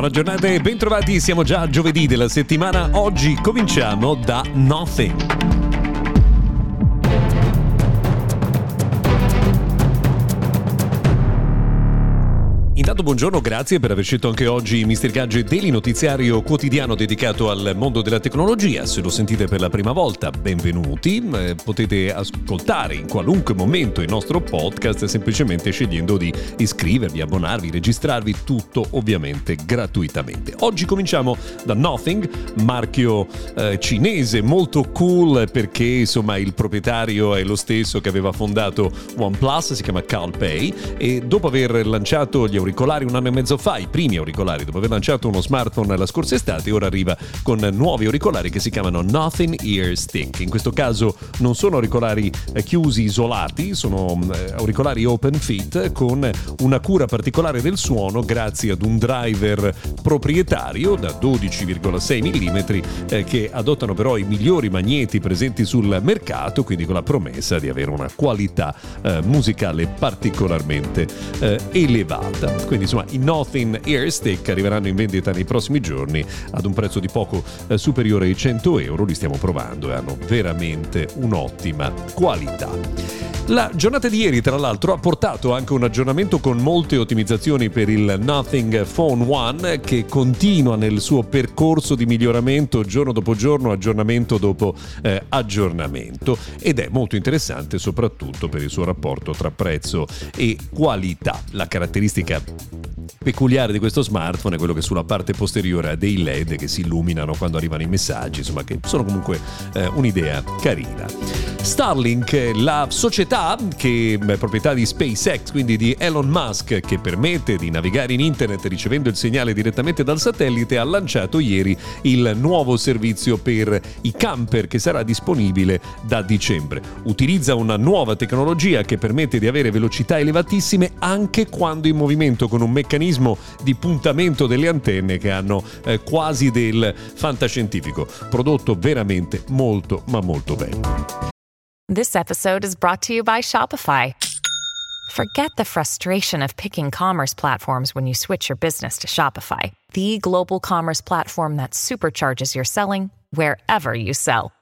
Buona giornata e bentrovati, siamo già a giovedì della settimana. Oggi cominciamo da Nothing. Intanto buongiorno, grazie per aver scelto anche oggi Mr. Gadget Daily, notiziario quotidiano dedicato al mondo della tecnologia. Se lo sentite per la prima volta, benvenuti. Eh, potete ascoltare in qualunque momento il nostro podcast semplicemente scegliendo di iscrivervi, abbonarvi, registrarvi, tutto ovviamente gratuitamente. Oggi cominciamo da Nothing, marchio eh, cinese molto cool perché insomma il proprietario è lo stesso che aveva fondato OnePlus, si chiama Carl Pei e dopo aver lanciato gli auricolari auricolari un anno e mezzo fa, i primi auricolari, dopo aver lanciato uno smartphone la scorsa estate, ora arriva con nuovi auricolari che si chiamano Nothing Ears Think. In questo caso non sono auricolari eh, chiusi, isolati, sono eh, auricolari open fit con una cura particolare del suono grazie ad un driver proprietario da 12,6 mm eh, che adottano però i migliori magneti presenti sul mercato, quindi con la promessa di avere una qualità musicale particolarmente elevata. Quindi insomma i Nothing Air Stick arriveranno in vendita nei prossimi giorni ad un prezzo di poco eh, superiore ai 100 euro, li stiamo provando e hanno veramente un'ottima qualità. La giornata di ieri, tra l'altro, ha portato anche un aggiornamento con molte ottimizzazioni per il Nothing Phone One che continua nel suo percorso di miglioramento giorno dopo giorno, aggiornamento dopo eh, aggiornamento ed è molto interessante soprattutto per il suo rapporto tra prezzo e qualità. La caratteristica peculiare di questo smartphone è quello che sulla parte posteriore ha dei LED che si illuminano quando arrivano i messaggi, insomma che sono comunque eh, un'idea carina. Starlink, la società che è proprietà di SpaceX, quindi di Elon Musk, che permette di navigare in internet ricevendo il segnale direttamente dal satellite, ha lanciato ieri il nuovo servizio per i camper che sarà disponibile da dicembre. Utilizza una nuova tecnologia che permette di avere velocità elevatissime anche quando in movimento con un meccanismo meccanismo di puntamento delle antenne che hanno eh, quasi del fantascientifico. Prodotto veramente molto ma molto bello. This episode is brought to you by Shopify. Forget the frustration of picking commerce platforms when you switch your business to Shopify, the global commerce platform that supercharges your selling wherever you sell.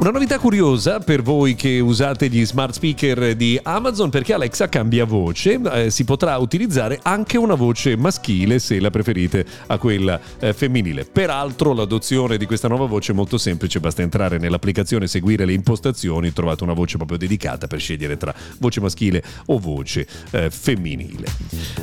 Una novità curiosa per voi che usate gli smart speaker di Amazon perché Alexa cambia voce, eh, si potrà utilizzare anche una voce maschile se la preferite a quella eh, femminile. Peraltro l'adozione di questa nuova voce è molto semplice, basta entrare nell'applicazione, seguire le impostazioni, trovate una voce proprio dedicata per scegliere tra voce maschile o voce eh, femminile.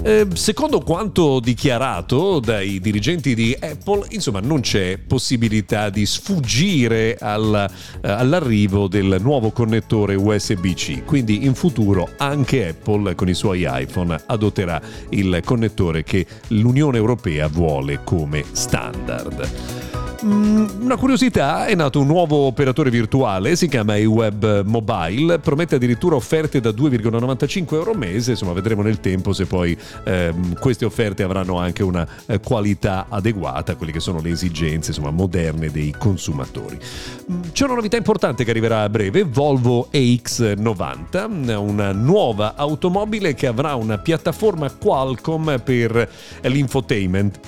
Eh, secondo quanto dichiarato dai dirigenti di Apple, insomma non c'è possibilità di sfuggire alla eh, all'arrivo del nuovo connettore USB-C, quindi in futuro anche Apple con i suoi iPhone adotterà il connettore che l'Unione Europea vuole come standard. Mm, una curiosità, è nato un nuovo operatore virtuale, si chiama eWeb Mobile, promette addirittura offerte da 2,95 euro al mese, insomma vedremo nel tempo se poi ehm, queste offerte avranno anche una eh, qualità adeguata a quelle che sono le esigenze insomma, moderne dei consumatori. Mm, c'è una novità importante che arriverà a breve, Volvo EX90, una nuova automobile che avrà una piattaforma Qualcomm per l'infotainment.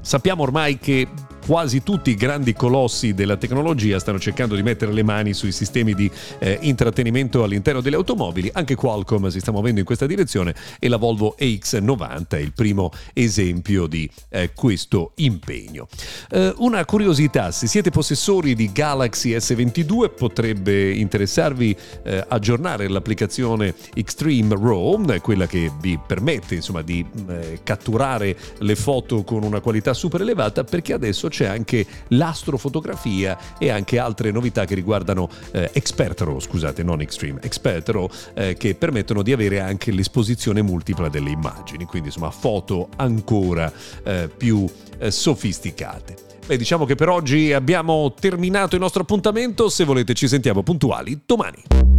Sappiamo ormai che quasi tutti i grandi colossi della tecnologia stanno cercando di mettere le mani sui sistemi di eh, intrattenimento all'interno delle automobili, anche Qualcomm si sta muovendo in questa direzione e la Volvo EX90 è il primo esempio di eh, questo impegno. Eh, una curiosità, se siete possessori di Galaxy S22 potrebbe interessarvi eh, aggiornare l'applicazione Extreme RAW, quella che vi permette insomma di eh, catturare le foto con una qualità super elevata perché adesso c'è anche l'astrofotografia e anche altre novità che riguardano eh, Expert RAW, scusate, non Extreme, Expert RAW eh, che permettono di avere anche l'esposizione multipla delle immagini, quindi insomma foto ancora eh, più eh, sofisticate. Beh, diciamo che per oggi abbiamo terminato il nostro appuntamento, se volete ci sentiamo puntuali domani.